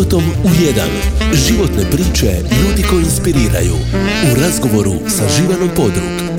Životom u jedan. Životne priče ljudi koji inspiriraju. U razgovoru sa Živanom Podrug.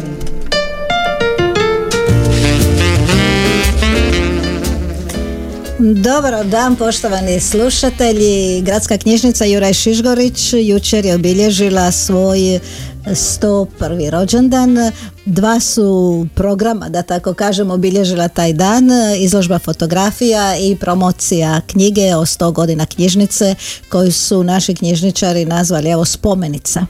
Dobar dan poštovani slušatelji. Gradska knjižnica Juraj Šižgorić jučer je obilježila svoj 101. rođendan. Dva su programa, da tako kažem, obilježila taj dan. Izložba fotografija i promocija knjige o 100 godina knjižnice koju su naši knjižničari nazvali evo spomenica.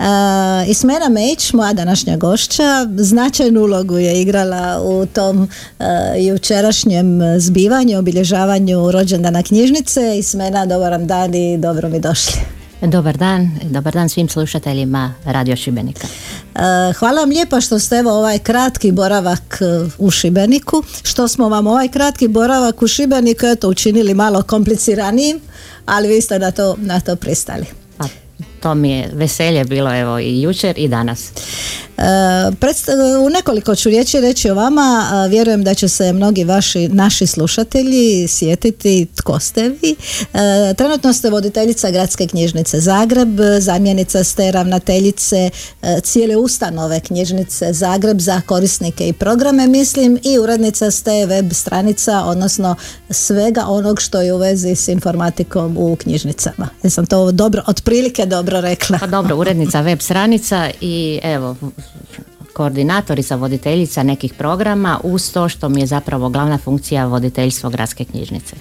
Uh, Ismena Mejić, moja današnja gošća, značajnu ulogu je igrala u tom uh, jučerašnjem zbivanju, obilježavanju rođendana knjižnice. Ismena, dobar dan i dobro mi došli. Dobar dan, dobar dan svim slušateljima Radio Šibenika. Hvala vam lijepa što ste evo ovaj kratki boravak u Šibeniku, što smo vam ovaj kratki boravak u Šibeniku eto učinili malo kompliciranijim, ali vi ste na to, na to pristali. To mi je veselje bilo evo i jučer i danas. U nekoliko ću riječi reći o vama, vjerujem da će se mnogi vaši naši slušatelji sjetiti tko ste vi. Trenutno ste voditeljica Gradske knjižnice Zagreb, zamjenica ste ravnateljice cijele ustanove knjižnice Zagreb za korisnike i programe, mislim, i urednica ste web stranica, odnosno svega onog što je u vezi s informatikom u knjižnicama. Jesam to dobro, otprilike dobro rekla. Pa dobro, urednica web stranica i evo, koordinatorica, voditeljica nekih programa uz to što mi je zapravo glavna funkcija voditeljstvo gradske knjižnice.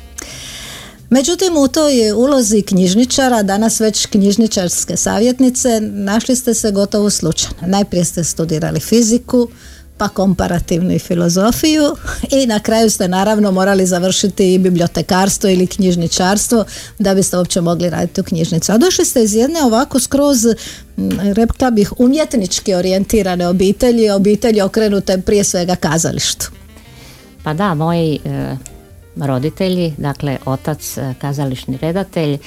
Međutim, u toj ulozi knjižničara, danas već knjižničarske savjetnice, našli ste se gotovo slučajno. Najprije ste studirali fiziku, pa komparativnu filozofiju i na kraju ste naravno morali završiti i bibliotekarstvo ili knjižničarstvo da biste uopće mogli raditi u knjižnicu. A došli ste iz jedne ovako skroz rekla bih umjetnički orijentirane obitelji, obitelji okrenute prije svega kazalištu. Pa da, moji e, roditelji, dakle otac e, kazališni redatelj, e,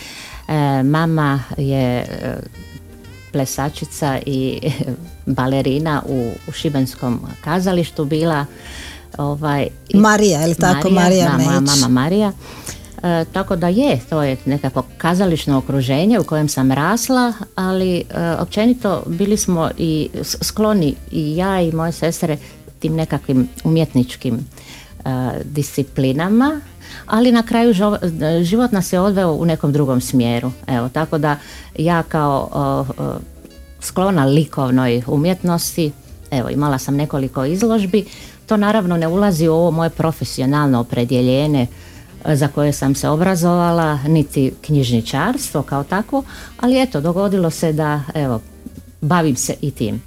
mama je plesačica i balerina u, u Šibenskom kazalištu bila ovaj, Marija, je li tako? Marija, Marija moja mama Marija. E, tako da je, to je nekako kazališno okruženje u kojem sam rasla, ali e, općenito bili smo i skloni i ja i moje sestre tim nekakvim umjetničkim e, disciplinama ali na kraju život nas je odveo u nekom drugom smjeru. Evo, tako da ja kao sklona likovnoj umjetnosti, evo imala sam nekoliko izložbi, to naravno ne ulazi u ovo moje profesionalno opredjeljenje e, za koje sam se obrazovala, niti knjižničarstvo kao takvo, ali eto, dogodilo se da, evo, bavim se i tim.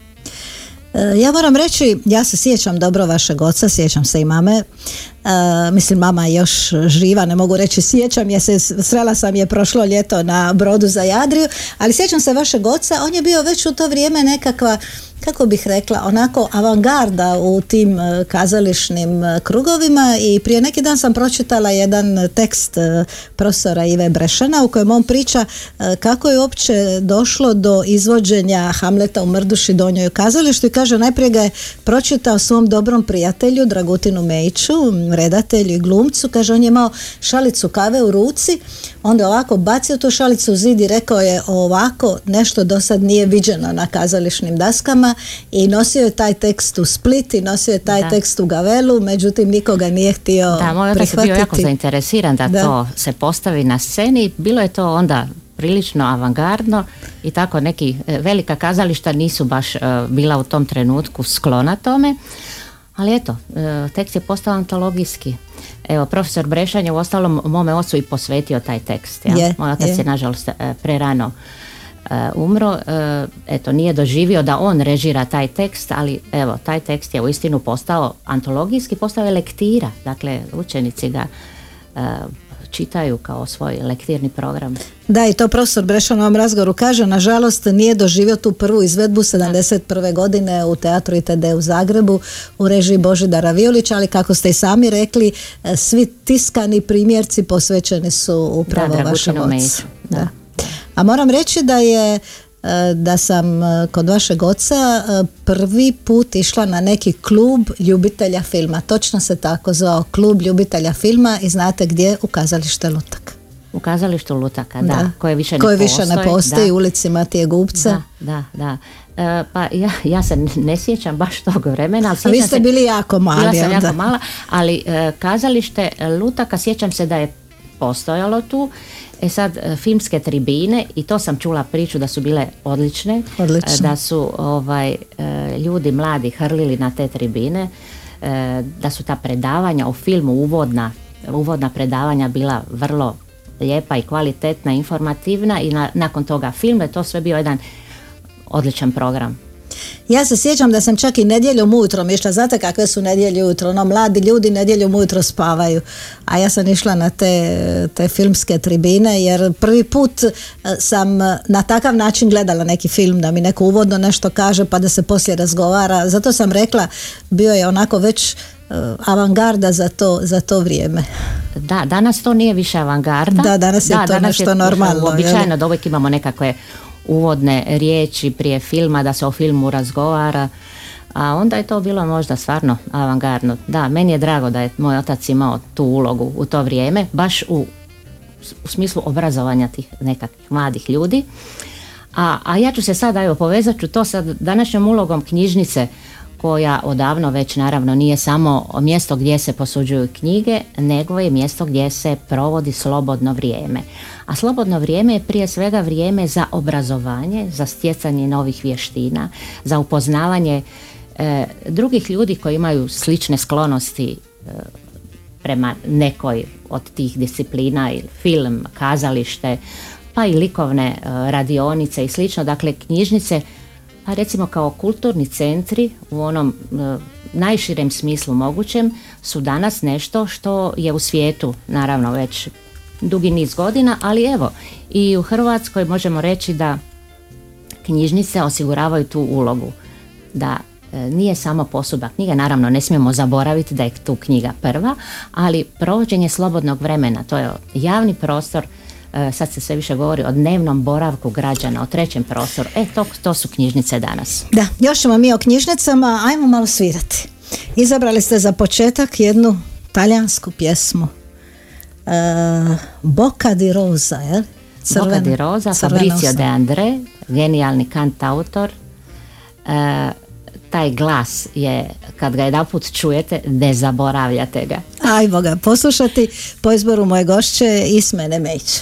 E, ja moram reći, ja se sjećam dobro vašeg oca, sjećam se i mame. E, mislim mama je još živa, ne mogu reći sjećam je se, srela sam je prošlo ljeto na brodu za Jadriju, ali sjećam se vašeg oca, on je bio već u to vrijeme nekakva kako bih rekla, onako avangarda u tim e, kazališnim e, krugovima i prije neki dan sam pročitala jedan tekst profesora Ive Brešana u kojem on priča kako je uopće došlo do izvođenja Hamleta u Mrduši donjoj kazalištu i kaže najprije ga je pročitao svom dobrom prijatelju Dragutinu Mejiću, redatelju i glumcu, kaže on je imao šalicu kave u ruci, onda ovako bacio tu šalicu u zid i rekao je ovako nešto do sad nije viđeno na kazališnim daskama i nosio je taj tekst u Split i nosio je taj tekst u Gavelu, međutim nikoga nije htio Da, moj otac je bio jako zainteresiran da, to se postavi na sceni. Bilo je to onda prilično avangardno i tako neki e, velika kazališta nisu baš e, bila u tom trenutku sklona tome. Ali eto, e, tekst je postao antologijski. Evo, profesor Brešan je u ostalom mome ocu i posvetio taj tekst. Ja? Moj otac je, je nažalost prerano E, umro, e, eto nije doživio da on režira taj tekst, ali evo taj tekst je uistinu postao antologijski, postao je lektira, dakle učenici ga e, čitaju kao svoj lektirni program. Da, i to profesor Brešan u ovom razgovoru kaže, nažalost nije doživio tu prvu izvedbu 71. godine u Teatru ITD u Zagrebu u režiji Božidara Violića, ali kako ste i sami rekli, svi tiskani primjerci posvećeni su upravo da, vašem ocu. Da. A moram reći da je e, da sam e, kod vašeg oca e, prvi put išla na neki klub ljubitelja filma. Točno se tako zvao klub ljubitelja filma i znate gdje? U kazalište Lutak. U kazalištu Lutaka, da, koje više ne koje više postoji. ne postoji, ulici Matije Gupca. Da, da, da. E, pa ja, ja se ne sjećam baš tog vremena. Ali vi ste bili jako mali. Bila sam jako mala, ali e, kazalište Lutaka, sjećam se da je postojalo tu. E sad, e, filmske tribine, i to sam čula priču da su bile odlične, da su ovaj, ljudi mladi hrlili na te tribine, da su ta predavanja o filmu uvodna, uvodna predavanja bila vrlo lijepa i kvalitetna, informativna i nakon toga film, je to sve bio jedan odličan program. Ja se sjećam da sam čak i nedjeljom ujutro išla, znate kakve su nedjelje ujutro, ono mladi ljudi nedjeljom ujutro spavaju, a ja sam išla na te, te filmske tribine jer prvi put e, sam na takav način gledala neki film da mi neko uvodno nešto kaže pa da se poslije razgovara, zato sam rekla bio je onako već e, avangarda za to, za to vrijeme. Da, danas to nije više avangarda. Da, danas je to nešto normalno. Uobičajeno da uvijek imamo nekakve uvodne riječi prije filma, da se o filmu razgovara, a onda je to bilo možda stvarno avangardno. Da, meni je drago da je moj otac imao tu ulogu u to vrijeme, baš u, u smislu obrazovanja tih nekakvih mladih ljudi. A, a ja ću se sada, evo, povezat ću to sa današnjom ulogom knjižnice koja odavno već naravno nije samo mjesto gdje se posuđuju knjige, nego je mjesto gdje se provodi slobodno vrijeme. A slobodno vrijeme je prije svega vrijeme za obrazovanje, za stjecanje novih vještina, za upoznavanje e, drugih ljudi koji imaju slične sklonosti e, prema nekoj od tih disciplina, film, kazalište, pa i likovne e, radionice i slično. Dakle, knjižnice pa recimo kao kulturni centri u onom e, najširem smislu mogućem su danas nešto što je u svijetu naravno već dugi niz godina, ali evo i u Hrvatskoj možemo reći da knjižnice osiguravaju tu ulogu da e, nije samo posuba knjiga, naravno ne smijemo zaboraviti da je tu knjiga prva, ali provođenje slobodnog vremena, to je javni prostor sad se sve više govori o dnevnom boravku građana, o trećem prostoru. E, to, to su knjižnice danas. Da, još ćemo mi o knjižnicama, ajmo malo svirati. Izabrali ste za početak jednu talijansku pjesmu. E, Boca di Rosa, jel? Boca di Rosa, Fabrizio De Andre, genijalni kantautor. E, taj glas je, kad ga jedan put čujete, ne zaboravljate ga. Ajmo ga poslušati po izboru moje gošće Ismene Mejić.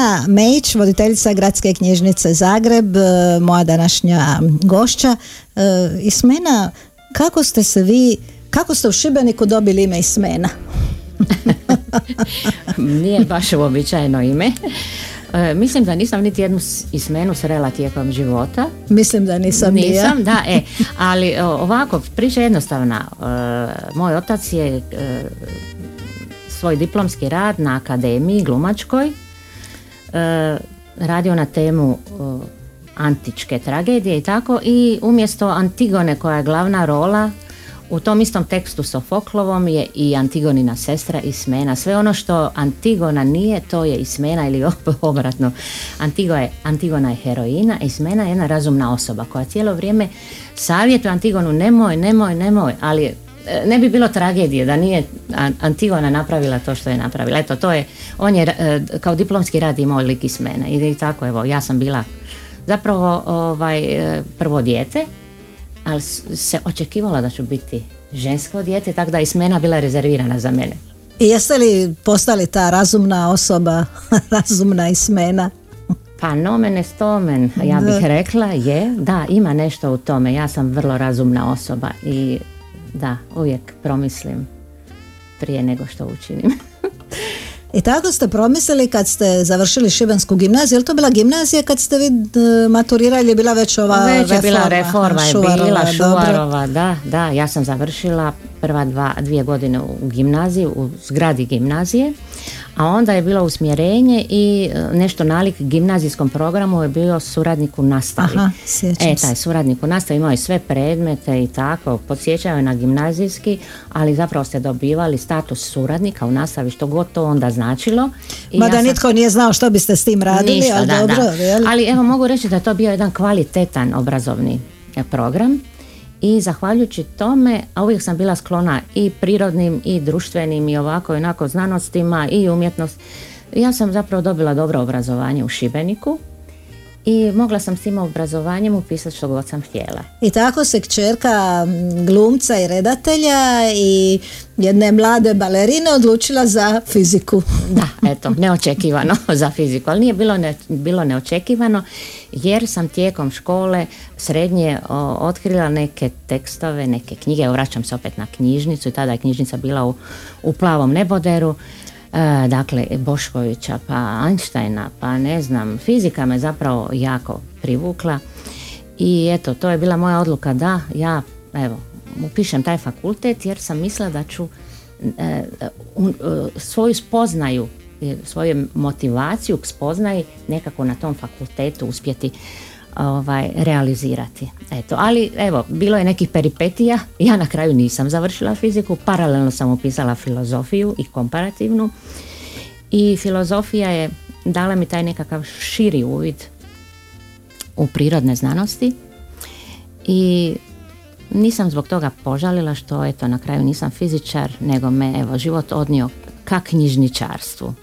Irena Mejić, voditeljica Gradske knjižnice Zagreb, e, moja današnja gošća. E, Ismena, kako ste se vi, kako ste u Šibeniku dobili ime Ismena? Nije baš uobičajeno ime. E, mislim da nisam niti jednu ismenu srela tijekom života. Mislim da nisam Nisam, da, e. Ali ovako, priča je jednostavna. moj otac je svoj diplomski rad na akademiji glumačkoj radio na temu antičke tragedije i tako i umjesto Antigone koja je glavna rola u tom istom tekstu Sofoklovom je i Antigonina sestra Ismena. Sve ono što Antigona nije, to je Ismena ili obratno. Antigona je, Antigona je heroina, Ismena je jedna razumna osoba koja cijelo vrijeme savjetuje Antigonu nemoj, nemoj, nemoj, ali E, ne bi bilo tragedije da nije Antigona napravila to što je napravila. Eto, to je, on je e, kao diplomski rad imao lik iz mene i tako evo, ja sam bila zapravo ovaj, e, prvo dijete, ali se očekivala da ću biti žensko dijete, tako da je smena bila rezervirana za mene. I jeste li postali ta razumna osoba, razumna ismena? Pa nomen stomen, ja bih rekla, je, da, ima nešto u tome. Ja sam vrlo razumna osoba i da, uvijek promislim prije nego što učinim. I tako ste promislili kad ste završili Šibensku gimnaziju, je li to bila gimnazija kad ste vi e, maturirali ili je bila već ova već je bila reforma, je bila Šuvarova, da, da, ja sam završila prva dva, dvije godine u gimnaziji, u zgradi gimnazije, a onda je bilo usmjerenje i e, nešto nalik gimnazijskom programu je bio suradnik u nastavi. Aha, e, taj suradnik u nastavi imao je sve predmete i tako, podsjećao je na gimnazijski, ali zapravo ste dobivali status suradnika u nastavi, što god to onda značilo. I Mada ja nitko nije znao što biste s tim radili, ali dobro. Ali evo mogu reći da je to bio jedan kvalitetan obrazovni e, program i zahvaljujući tome, a uvijek sam bila sklona i prirodnim i društvenim i ovako i onako znanostima i umjetnost. Ja sam zapravo dobila dobro obrazovanje u Šibeniku i mogla sam s tim obrazovanjem upisati što god sam htjela. I tako se kćerka glumca i redatelja i jedne mlade balerine odlučila za fiziku. Da, eto, neočekivano za fiziku, ali nije bilo, ne, bilo neočekivano jer sam tijekom škole srednje otkrila neke tekstove, neke knjige, vraćam se opet na knjižnicu i tada je knjižnica bila u, u plavom neboderu E, dakle Boškovića pa Einsteina pa ne znam fizika me zapravo jako privukla. I eto to je bila moja odluka da ja evo upišem taj fakultet jer sam mislila da ću e, e, svoju spoznaju svoju motivaciju k nekako na tom fakultetu uspjeti ovaj, realizirati. Eto, ali evo, bilo je nekih peripetija, ja na kraju nisam završila fiziku, paralelno sam upisala filozofiju i komparativnu. I filozofija je dala mi taj nekakav širi uvid u prirodne znanosti. I nisam zbog toga požalila što eto na kraju nisam fizičar nego me evo život odnio ka knjižničarstvu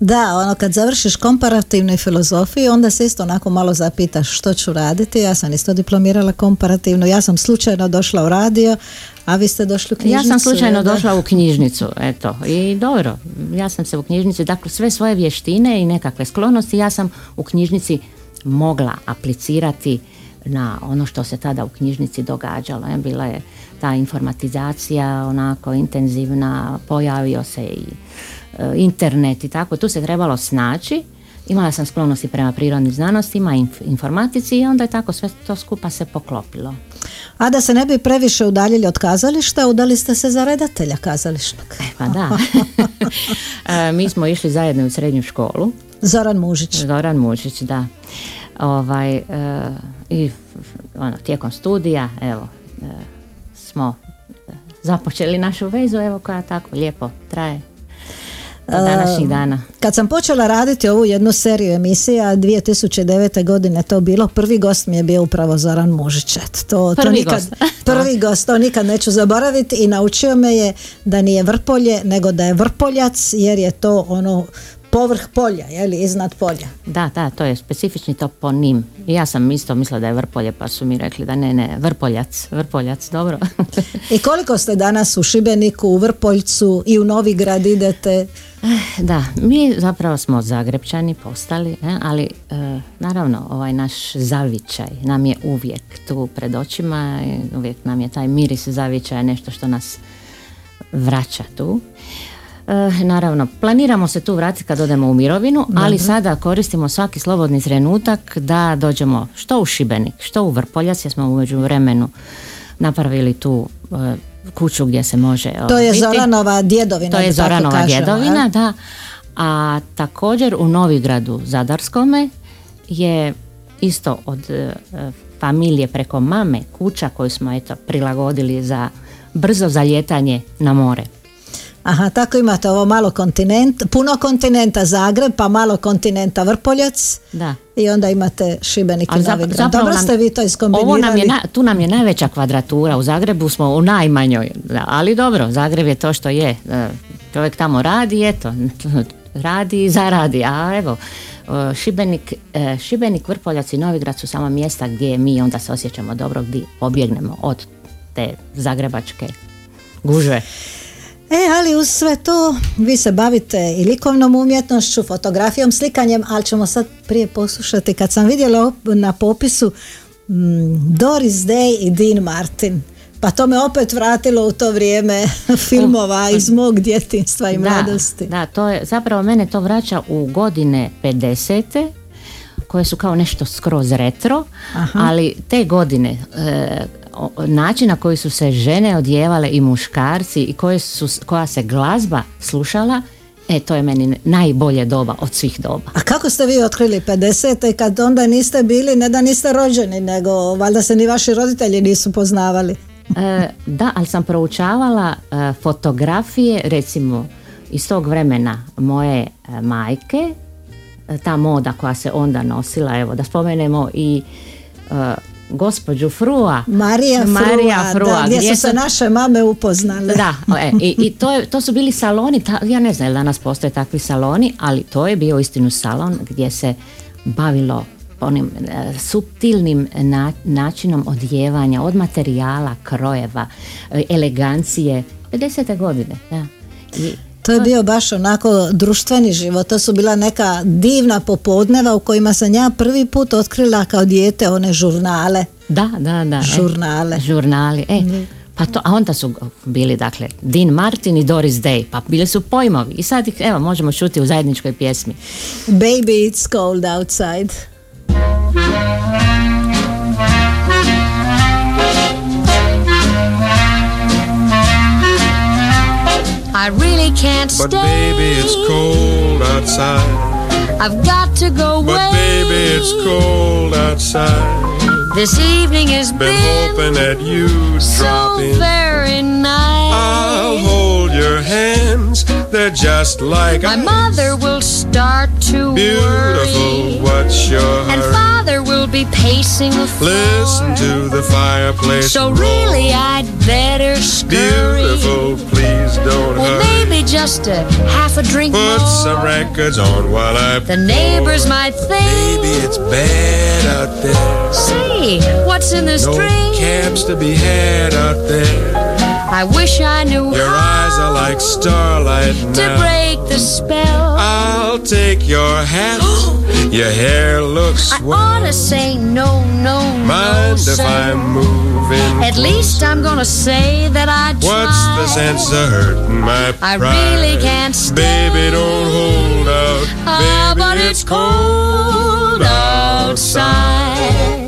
da, ono kad završiš komparativnu filozofiju onda se isto onako malo zapitaš što ću raditi. Ja sam isto diplomirala komparativno, ja sam slučajno došla u radio, a vi ste došli u knjižnicu. Ja sam slučajno došla u knjižnicu, eto. I dobro, ja sam se u knjižnici, dakle sve svoje vještine i nekakve sklonosti ja sam u knjižnici mogla aplicirati na ono što se tada u knjižnici događalo. Bila je ta informatizacija onako intenzivna, pojavio se i internet i tako, tu se trebalo snaći. Imala sam sklonosti prema prirodnim znanostima, informatici i onda je tako sve to skupa se poklopilo. A da se ne bi previše udaljili od kazališta, udali ste se za redatelja kazališnog. E, pa da. E, mi smo išli zajedno u srednju školu. Zoran Mužić. Zoran Mužić, da. Ovaj, I ono, tijekom studija, evo, smo započeli našu vezu, evo koja tako lijepo traje do današnjih dana. Kad sam počela raditi ovu jednu seriju emisija 2009. godine to bilo, prvi gost mi je bio upravo Zoran Mužić. To, prvi to nikad, gost. prvi gost, to nikad neću zaboraviti i naučio me je da nije vrpolje, nego da je vrpoljac jer je to ono povrh polja, je li, iznad polja. Da, da, to je specifični toponim. I ja sam isto mislila da je vrpolje, pa su mi rekli da ne, ne, vrpoljac, vrpoljac, dobro. I koliko ste danas u Šibeniku, u Vrpoljcu i u Novi grad idete? Eh, da, mi zapravo smo Zagrebčani postali, ali e, naravno ovaj naš zavičaj nam je uvijek tu pred očima, uvijek nam je taj miris zavičaja nešto što nas vraća tu. E, naravno, planiramo se tu vratiti kad odemo u mirovinu, ali sada koristimo svaki slobodni trenutak da dođemo što u Šibenik, što u Vrpoljac, jer smo u vremenu napravili tu e, kuću gdje se može To je Zoranova djedovina. To je Zoranova djedovina, da. A također u Novigradu Zadarskome je isto od e, familije preko mame kuća koju smo eto prilagodili za brzo zaljetanje na more. Aha, tako imate ovo malo kontinent, puno kontinenta Zagreb, pa malo kontinenta Vrpoljac. Da. I onda imate Šibenik i Novigrad. Dobro ste vi to iskombinirali. Ovo nam je tu nam je najveća kvadratura, u Zagrebu smo u najmanjoj, ali dobro, Zagreb je to što je. Čovjek tamo radi, eto, radi i zaradi, a evo, Šibenik, e, Šibenik, Vrpoljac i Novigrad su samo mjesta gdje mi onda se osjećamo dobro, gdje pobjegnemo od te zagrebačke gužve. E, ali uz sve to vi se bavite i likovnom umjetnošću, fotografijom, slikanjem, ali ćemo sad prije poslušati kad sam vidjela na popisu mm, Doris Day i Dean Martin. Pa to me opet vratilo u to vrijeme filmova iz mog djetinstva i mladosti. Da, to je, zapravo mene to vraća u godine 50 koje su kao nešto skroz retro, ali te godine e, način na koji su se žene odjevale i muškarci i koje su, koja se glazba slušala E, to je meni najbolje doba od svih doba. A kako ste vi otkrili 50. kad onda niste bili, ne da niste rođeni, nego valjda se ni vaši roditelji nisu poznavali? E, da, ali sam proučavala e, fotografije, recimo, iz tog vremena moje e, majke, ta moda koja se onda nosila, evo da spomenemo i gospođu Frua. Marija, Marija Frua, gdje, su se naše mame upoznale. Da, e, i, i to, je, to su bili saloni, ta, ja ne znam da danas postoje takvi saloni, ali to je bio istinu salon gdje se bavilo onim e, subtilnim načinom odjevanja, od materijala, krojeva, e, elegancije, 50. godine. Da. I to je bio baš onako društveni život. To su bila neka divna popodneva u kojima sam ja prvi put otkrila kao dijete one žurnale. Da, da, da. E, žurnale. žurnali. E, pa to, a onda su bili dakle Dean Martin i Doris Day, pa bili su pojmovi i sad ih evo možemo čuti u zajedničkoj pjesmi. Baby it's cold outside. I really can't but stay. But baby, it's cold outside. I've got to go But away. But baby, it's cold outside. This evening has been, been hoping that you'd so drop in. very nice. I'll hold your hands. They're just like My ice. mother will start to Beautiful, worry. what's your And father will be pacing the floor. Listen to the fireplace. So roar. really, I'd better scurry. Beautiful, please don't Well, hurry. maybe just a half a drink Put more. some records on while I The neighbors might think. Maybe it's bad out there. Say, what's in this No drink? cabs to be had out there. I wish I knew Your how eyes are like starlight to now. break the spell. I'll I'll take your hat. your hair looks I swell. ought to say no, no, no, if. I'm moving? At least I'm gonna say that I tried. What's the sense of hurting my pride? I really can't stay. Baby, don't hold out. Ah, Baby, but it's cold outside. I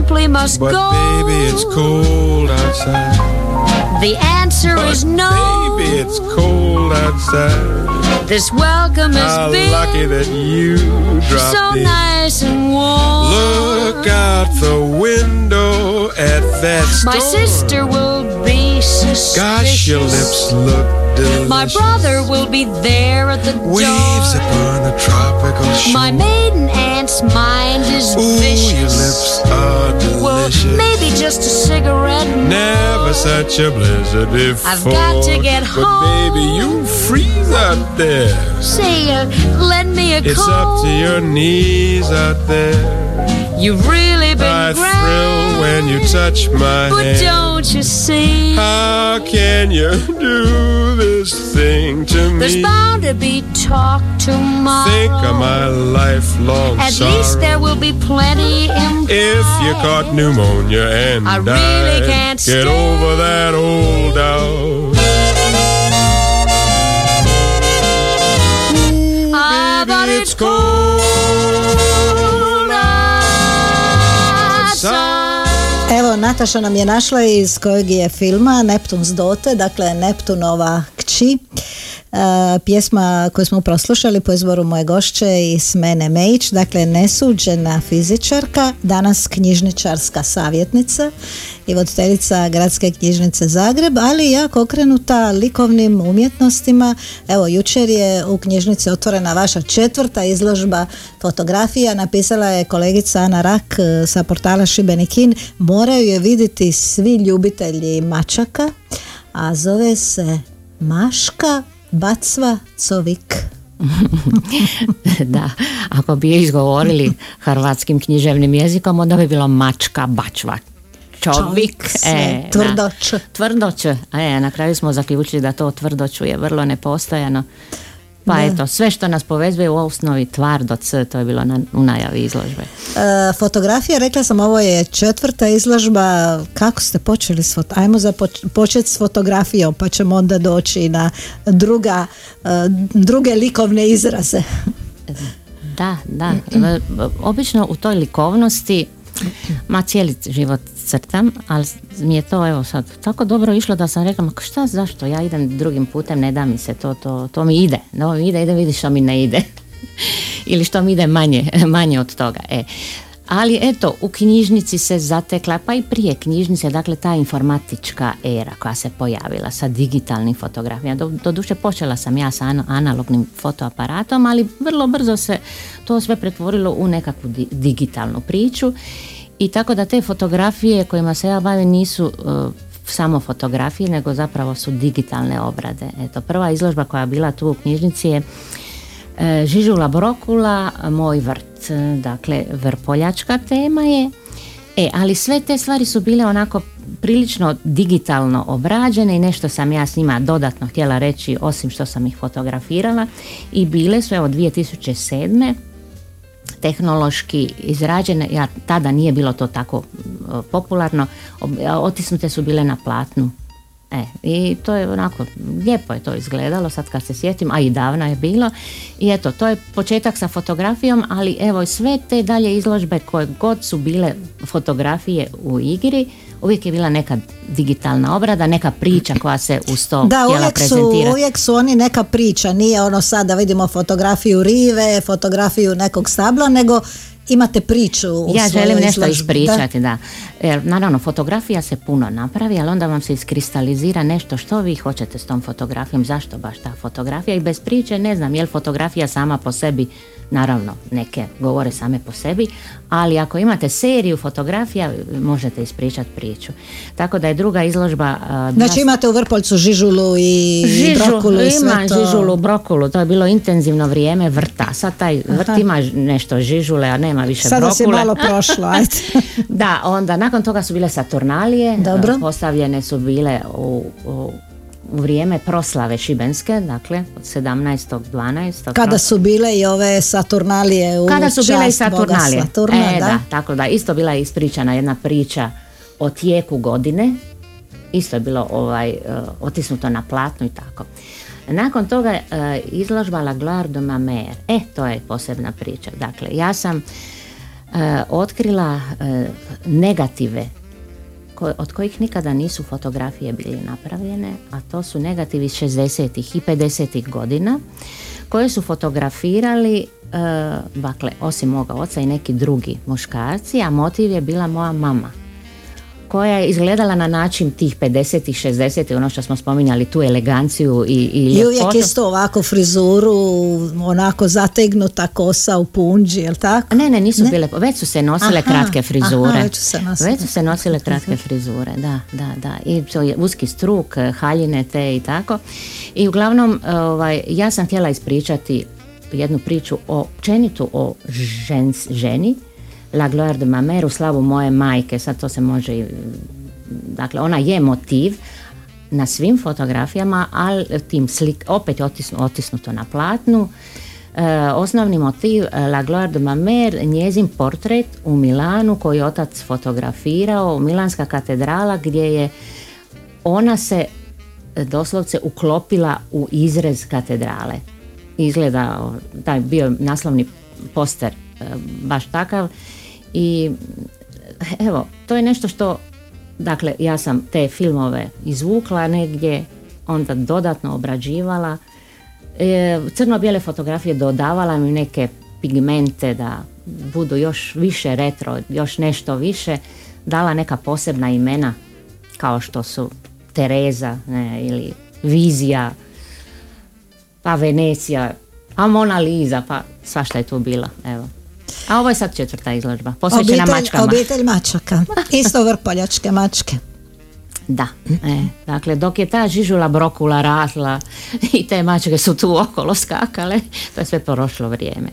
simply must But go. baby, it's cold outside. The answer is no. Baby, it's cold outside. This welcome has How been lucky that you dropped so in. nice and warm. Look out the window at that storm. My sister will be suspicious. Gosh, your lips look delicious. My brother will be there at the Waves door. upon a tropical shore. My maiden mind is Ooh, vicious. your lips are well, delicious. maybe just a cigarette. Never such a blizzard before. I've got to get But home. baby, you freeze out there. Say, uh, lend me a It's coat. up to your knees out there. You've really been I thrill when you touch my But hand. don't you see? How can you do this thing to me? There's bound to be talk tomorrow. Think of my lifelong At sorrow. least there will be plenty in If you caught pneumonia and I really died, can't get over that old doubt. Ah, but it's cold Nataša nam je našla iz kojeg je filma Neptun's Dote, dakle Neptunova kći. E, pjesma koju smo upravo slušali po izboru moje gošće i Smene Mejić, dakle nesuđena fizičarka, danas knjižničarska savjetnica i voditeljica Gradske knjižnice Zagreb, ali jako okrenuta likovnim umjetnostima. Evo, jučer je u knjižnici otvorena vaša četvrta izložba fotografija, napisala je kolegica Ana Rak e, sa portala Šibenikin, moraju je vidjeti svi ljubitelji mačaka, a zove se Maška Bacva Covik. da, ako bi je izgovorili hrvatskim književnim jezikom, onda bi bilo mačka bačva. Čovik, e, tvrdo da. č. Tvrdo č. E, na kraju smo zaključili da to tvrdo ču je vrlo nepostojano. Pa Da. eto, sve što nas povezuje u osnovi tvardo c, to je bilo na, u najavi izložbe. E, fotografija, rekla sam, ovo je četvrta izložba. Kako ste počeli s fot- Ajmo za početi s fotografijom, pa ćemo onda doći na druga, e, druge likovne izraze. Da, da. E, Obično u toj likovnosti, ma cijeli život crtam, ali mi je to evo sad tako dobro išlo da sam rekla, ma šta, zašto, ja idem drugim putem, ne da mi se to, to, to mi ide, no mi ide, idem vidjeti što mi ne ide. Ili što mi ide manje, manje od toga. E. Ali eto, u knjižnici se zatekla, pa i prije knjižnice, dakle ta informatička era koja se pojavila sa digitalnim fotografijama. Do, doduše počela sam ja sa analognim fotoaparatom, ali vrlo brzo se to sve pretvorilo u nekakvu di- digitalnu priču i tako da te fotografije kojima se ja bavim nisu uh, samo fotografije, nego zapravo su digitalne obrade. Eto, prva izložba koja je bila tu u knjižnici je E, Žižula Brokula, Moj vrt, e, dakle vrpoljačka tema je. E, ali sve te stvari su bile onako prilično digitalno obrađene i nešto sam ja s njima dodatno htjela reći osim što sam ih fotografirala i bile su evo 2007 tehnološki izrađene, ja tada nije bilo to tako e, popularno, otisnute su bile na platnu. E, i to je onako, lijepo je to izgledalo sad kad se sjetim, a i davno je bilo. I eto, to je početak sa fotografijom, ali evo sve te dalje izložbe koje god su bile fotografije u igri, uvijek je bila neka digitalna obrada, neka priča koja se uz to Da, htjela uvijek su, prezentirati. uvijek su oni neka priča, nije ono sad da vidimo fotografiju rive, fotografiju nekog stabla, nego imate priču u Ja želim nešto izložbi, da. ispričati, da. Jer naravno fotografija se puno napravi, ali onda vam se iskristalizira nešto što vi hoćete s tom fotografijom, zašto baš ta fotografija i bez priče ne znam je li fotografija sama po sebi, naravno neke govore same po sebi, ali ako imate seriju fotografija možete ispričati priču. Tako da je druga izložba Znači imate u Vrpoljcu žižulu i brokulu i sve ima to. žižulu, brokulu, to je bilo intenzivno vrijeme vrta. Sad taj vrt Aha. ima nešto žižule, a nema više Sada si brokule. malo prošlo, ajde. da, onda nakon toga su bile Saturnalije, Dobro. e, postavljene su bile u, u, u vrijeme proslave Šibenske, dakle od 17.12. Kada su bile i ove Saturnalije u Kada su bile i Saturnalije. Saturna, e, da. tako da, isto bila je ispričana jedna priča o tijeku godine, isto je bilo ovaj, e, otisnuto na platnu i tako. Nakon toga e, izložba La Gloire de. E, to je posebna priča. Dakle, ja sam otkrila e, negative od kojih nikada nisu fotografije bili napravljene, a to su negativi 60. i 50. godina koje su fotografirali e, dakle, osim moga oca i neki drugi muškarci, a motiv je bila moja mama koja je izgledala na način tih 50 i 60 ono što smo spominjali tu eleganciju i, i I uvijek ljepotu. isto ovako frizuru, onako zategnuta kosa u punđi, jel tako? Ne, ne, nisu bile, već su se nosile Aha, kratke frizure. aha, već su se nosile. Već su se nosile kratke frizure, da, da, da. I to je uski struk, haljine te i tako. I uglavnom, ovaj, ja sam htjela ispričati jednu priču o, općenitu o žens, ženi, La gloire de ma mère, u slavu moje majke, sad to se može i, dakle, ona je motiv, na svim fotografijama, ali tim slik, opet otisnu- otisnuto na platnu. E, osnovni motiv e, La Gloire de ma njezin portret u Milanu koji je otac fotografirao, Milanska katedrala gdje je ona se e, doslovce uklopila u izrez katedrale. Izgleda, taj bio naslovni poster e, baš takav i evo, to je nešto što dakle ja sam te filmove izvukla negdje, onda dodatno obrađivala. E, crno-bijele fotografije dodavala mi neke pigmente da budu još više retro, još nešto više. Dala neka posebna imena kao što su Tereza ne, ili Vizija, pa Venecija, a Mona Lisa, pa svašta je tu bilo, evo. A ovo je sad četvrta izložba, posvećena Obitelj, mačkama. obitelj mačaka. Isto vrpoljačke mačke. Da, e, dakle dok je ta žižula brokula rasla i te mačke su tu okolo skakale, to je sve prošlo vrijeme.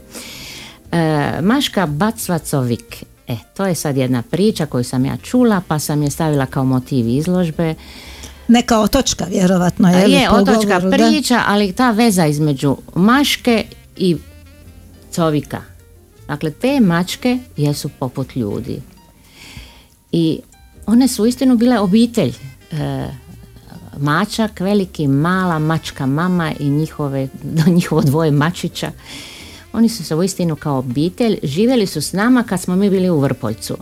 E, Maška Bacvacovik, e, to je sad jedna priča koju sam ja čula pa sam je stavila kao motiv izložbe. Neka otočka, vjerovatno. Je, je otočka govoru, da? priča, ali ta veza između maške i covika. Dakle, te mačke jesu poput ljudi. I one su uistinu bile obitelj. E, mačak, veliki, mala mačka mama i njihove, njihovo dvoje mačića. Oni su se uistinu kao obitelj, živjeli su s nama kad smo mi bili u Vrpoljcu.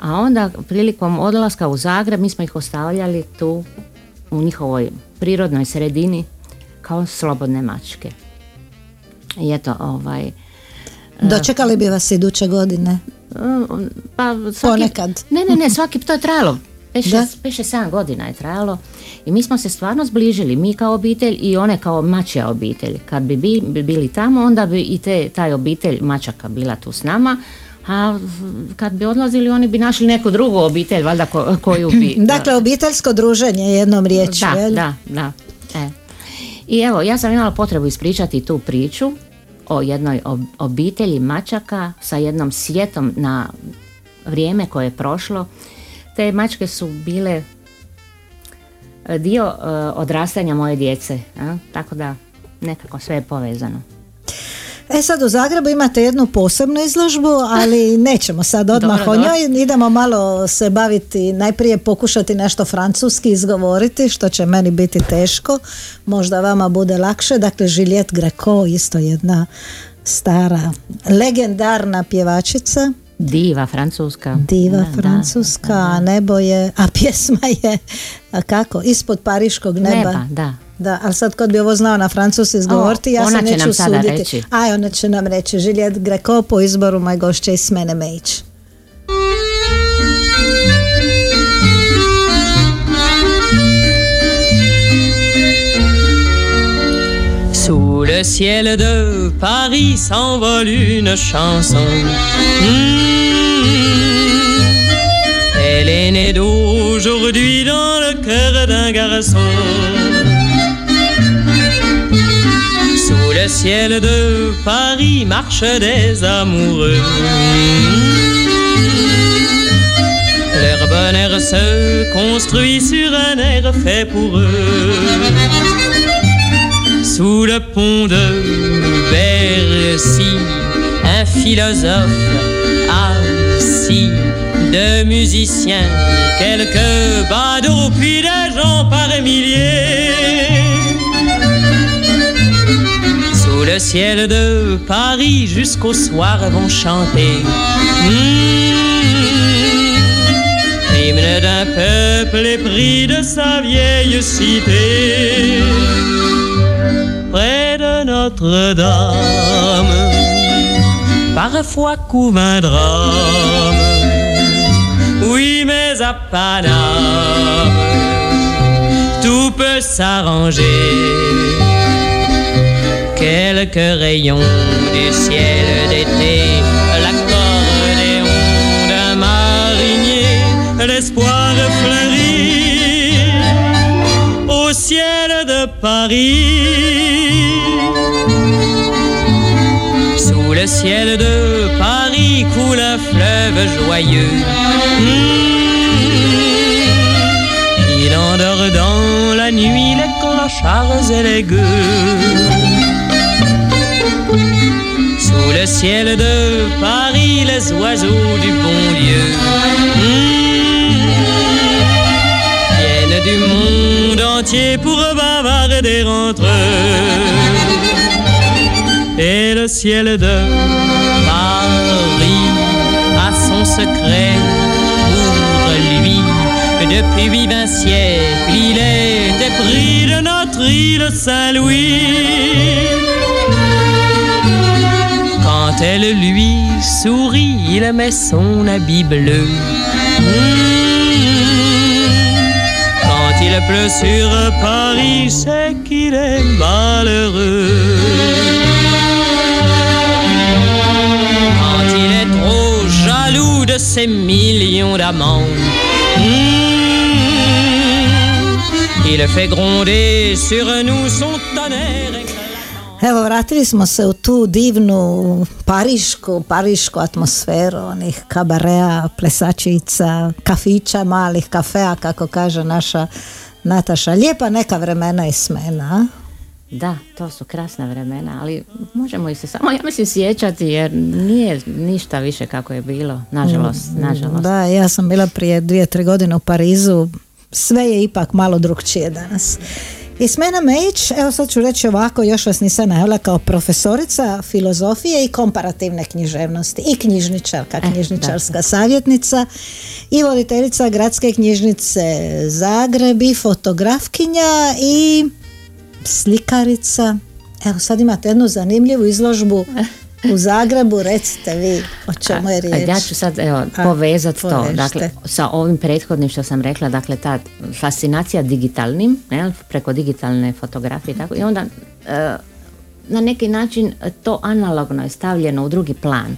A onda prilikom odlaska u Zagreb mi smo ih ostavljali tu u njihovoj prirodnoj sredini kao slobodne mačke. I eto, ovaj, Dočekali bi vas iduće godine. Um, Pa svaki, Ponekad. Ne, ne, ne, svaki, to je trajalo. Da. 5-6 godina je trajalo i mi smo se stvarno zbližili, mi kao obitelj i one kao mačja obitelj. Kad bi, bi, bi bili tamo, onda bi i te, taj obitelj mačaka bila tu s nama, a kad bi odlazili oni bi našli neku drugu obitelj, valjda ko- koju bi... Dakle, obiteljsko druženje jednom riječju. Da, je li? da, da. E. I evo, ja sam imala potrebu ispričati tu priču o jednoj ob- obitelji mačaka sa jednom sjetom na vrijeme koje je prošlo. Te mačke su bile e, dio e, odrastanja moje djece, tako da nekako sve je povezano. E sad u Zagrebu imate jednu posebnu izložbu, ali nećemo sad odmah o dobro. njoj. Idemo malo se baviti, najprije pokušati nešto francuski izgovoriti, što će meni biti teško. Možda vama bude lakše. Dakle, Juliette Greco, isto jedna stara, legendarna pjevačica. Diva francuska. Diva Da, da, francuska, da, a nebo je, a pjesma je, a kako, ispod pariškog neba. Neba, da. Da, ali sad kad bi ovo znao na francuski izgovoriti, ja se neću suditi. Reći. Aj, ona će nam reći. Žiljet Greko po izboru moj gošće iz mene Mejić. Sous le ciel de Paris s'envole une chanson. Mmh. Elle est née d'aujourd'hui dans le cœur d'un garçon. Le ciel de Paris marchent des amoureux. Leur bonheur se construit sur un air fait pour eux. Sous le pont de Bercy, un philosophe assis, deux musiciens, quelques badauds, puis des gens par milliers. Le ciel de Paris, jusqu'au soir vont chanter. Hmm, hymne d'un peuple épris de sa vieille cité près de Notre-Dame. Parfois couvre un drame, oui, mais à Paname, tout peut s'arranger. Quelques rayons du ciel d'été, l'accordéon d'un marinier, l'espoir fleurit au ciel de Paris. Sous le ciel de Paris coule un fleuve joyeux. Il endort dans la nuit les clochards et les gueux. Sous le ciel de Paris, les oiseaux du bon Dieu hmm, viennent du monde entier pour bavarder entre eux. Et le ciel de Paris a son secret pour lui. Depuis vingt siècles, il est épris de notre île Saint-Louis. Elle lui sourit, il met son habit bleu. Hmm. Quand il pleut sur Paris, c'est qu'il est malheureux. Quand il est trop jaloux de ses millions d'amants, hmm, il fait gronder sur nous son tonnerre. Evo, vratili smo se u tu divnu parišku, parišku atmosferu, onih kabareja, plesačica, kafića, malih kafea, kako kaže naša Nataša. Lijepa neka vremena i smena? Da, to su krasna vremena, ali možemo ih se samo, ja mislim, sjećati jer nije ništa više kako je bilo, nažalost, nažalost. Da, ja sam bila prije dvije, tri godine u Parizu. Sve je ipak malo drugčije danas. I Smena Mejić, evo sad ću reći ovako, još vas nisam najavila kao profesorica filozofije i komparativne književnosti i knjižničarka, knjižničarska savjetnica i voditeljica gradske knjižnice Zagreb i fotografkinja i slikarica. Evo sad imate jednu zanimljivu izložbu u Zagrebu, recite vi o čemu je riječ. Ja ću sad evo, povezati to dakle, sa ovim prethodnim što sam rekla, dakle ta fascinacija digitalnim, ne, preko digitalne fotografije i tako, i onda e, na neki način to analogno je stavljeno u drugi plan.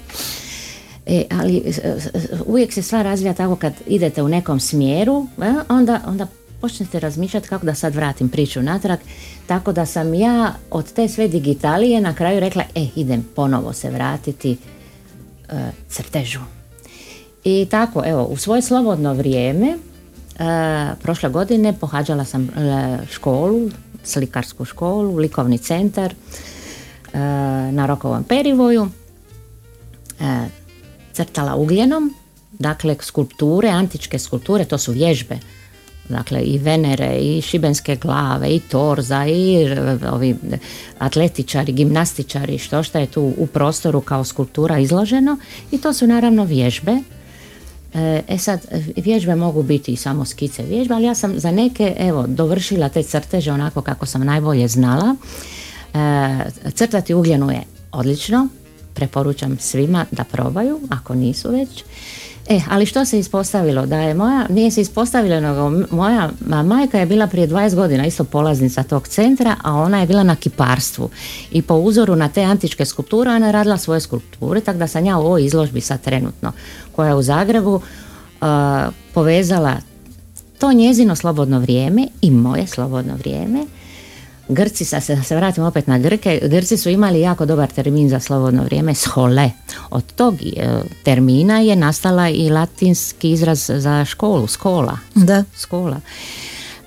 E, ali e, e, uvijek se stvar razvija tako kad idete u nekom smjeru, onda, onda počnete razmišljati kako da sad vratim priču natrag, tako da sam ja od te sve digitalije na kraju rekla, e, idem ponovo se vratiti e, crtežu. I tako, evo, u svoje slobodno vrijeme, e, prošle godine pohađala sam e, školu, slikarsku školu, likovni centar e, na Rokovom perivoju, e, crtala ugljenom, dakle skulpture, antičke skulpture, to su vježbe, dakle i Venere, i šibenske glave, i Torza, i e, ovi atletičari, gimnastičari, što šta je tu u prostoru kao skulptura izloženo i to su naravno vježbe. E, E sad, vježbe mogu biti i samo skice vježbe, ali ja sam za neke, evo, dovršila te crteže onako kako sam najbolje znala. E, crtati ugljenu je odlično, preporučam svima da probaju, ako nisu već. E, ali što se ispostavilo? Da je moja, nije se ispostavilo, nego moja ma, majka je bila prije 20 godina isto polaznica tog centra, a ona je bila na kiparstvu. I po uzoru na te antičke skulpture, ona je radila svoje skulpture, tako da sam ja u ovoj izložbi sad trenutno, koja je u Zagrebu, uh, povezala to njezino slobodno vrijeme i moje slobodno vrijeme. Grci, sad se, se vratim opet na Grke, Grci su imali jako dobar termin za slobodno vrijeme, shole. Od tog e, termina je nastala i latinski izraz za školu, skola. Da. Skola.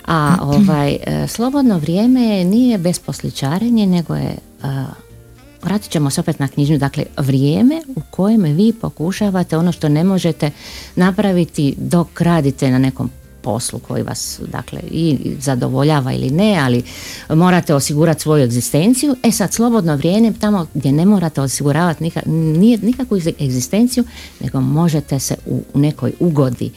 A ovaj, e, slobodno vrijeme nije besposličarenje, nego je e, vratit ćemo se opet na knjižnju, dakle vrijeme u kojem vi pokušavate ono što ne možete napraviti dok radite na nekom poslu koji vas dakle i zadovoljava ili ne, ali morate osigurati svoju egzistenciju. E sad slobodno vrijeme tamo gdje ne morate osiguravati nika, nije, nikakvu egzistenciju, nego možete se u, nekoj ugodi,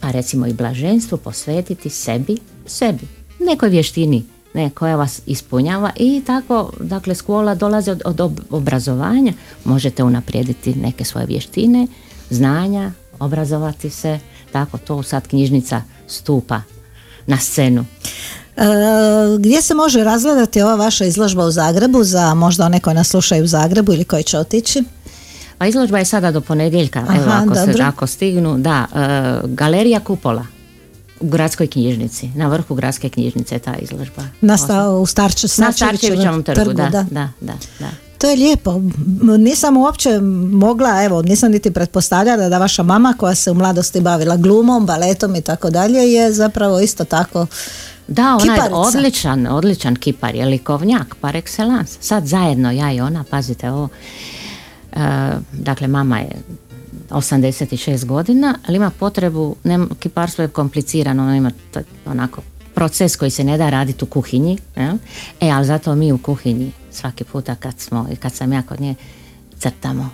pa recimo i blaženstvu posvetiti sebi, sebi, nekoj vještini ne, koja vas ispunjava i tako, dakle, škola dolazi od, od ob- obrazovanja, možete unaprijediti neke svoje vještine, znanja, obrazovati se, tako to sad knjižnica stupa na scenu. E, gdje se može razgledati ova vaša izložba u Zagrebu za možda one koji nas slušaju u Zagrebu ili koji će otići? Pa izložba je sada do ponedjeljka, Aha, evo ako, se, ako stignu, da, e, galerija Kupola u gradskoj knjižnici, na vrhu gradske knjižnice je ta izložba. Na sta, u Starče, Na Starčevićevom trgu, da, da, da, da. To je lijepo. Nisam uopće mogla, evo, nisam niti pretpostavljala da vaša mama koja se u mladosti bavila glumom, baletom i tako dalje je zapravo isto tako Da, ona je odličan, odličan kipar, je likovnjak par excellence. Sad zajedno ja i ona, pazite ovo, e, dakle mama je 86 godina, ali ima potrebu, ne, kiparstvo je komplicirano, ono ima onako proces koji se ne da raditi u kuhinji, jel? e, ali zato mi u kuhinji svaki puta kad smo i kad sam ja kod nje crtamo,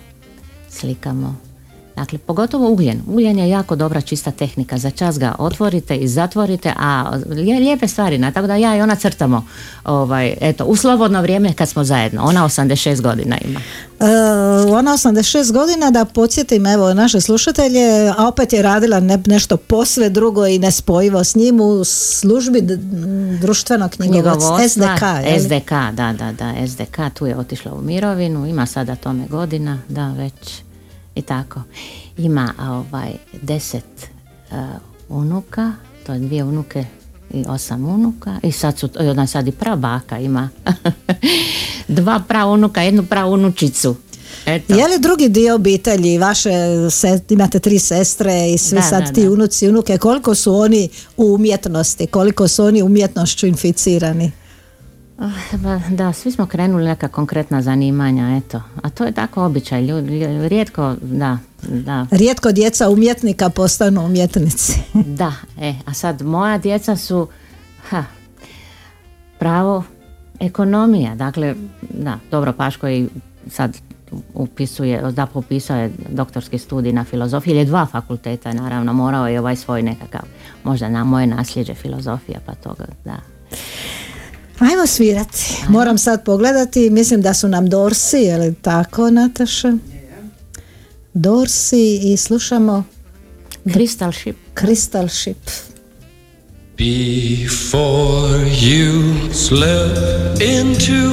slikamo, Dakle, pogotovo ugljen. Ugljen je jako dobra čista tehnika. Za čas ga otvorite i zatvorite, a lije- lijepe stvari, na, tako da ja i ona crtamo ovaj, eto, u slobodno vrijeme kad smo zajedno. Ona 86 godina ima. E, ona 86 godina da podsjetim evo naše slušatelje, a opet je radila ne, nešto posve drugo i nespojivo s njim u službi d- društveno knjigovodstvo Knjigovodstva, SDK. je? SDK, da, da, da, SDK, tu je otišla u mirovinu, ima sada tome godina, da, već i tako. Ima ovaj deset uh, unuka, to je dvije unuke i osam unuka i sad su, ona sad i prabaka ima dva praunuka, jednu praunučicu. Eto. Je li drugi dio obitelji, vaše, se, imate tri sestre i svi Da, sad da, ti da. unuci i unuke, koliko su oni u umjetnosti, koliko su oni umjetnošću inficirani? Ah, ba, Da, svi smo krenuli neka konkretna zanimanja, eto. A to je tako običaj, ljudi, rijetko, da, da, Rijetko djeca umjetnika postanu umjetnici. da, e, a sad moja djeca su, ha, pravo, ekonomija, dakle, da, dobro, Paško i sad upisuje, da popisao je doktorski studij na filozofiji ili dva fakulteta, naravno, morao je ovaj svoj nekakav, možda na moje nasljeđe filozofija, pa toga, da. Ajmo svirati. Moram sad pogledati, mislim da su nam Dorsi, je li tako Nataša? Dorsi i slušamo Crystal Ship. Crystal Ship. Before you slip into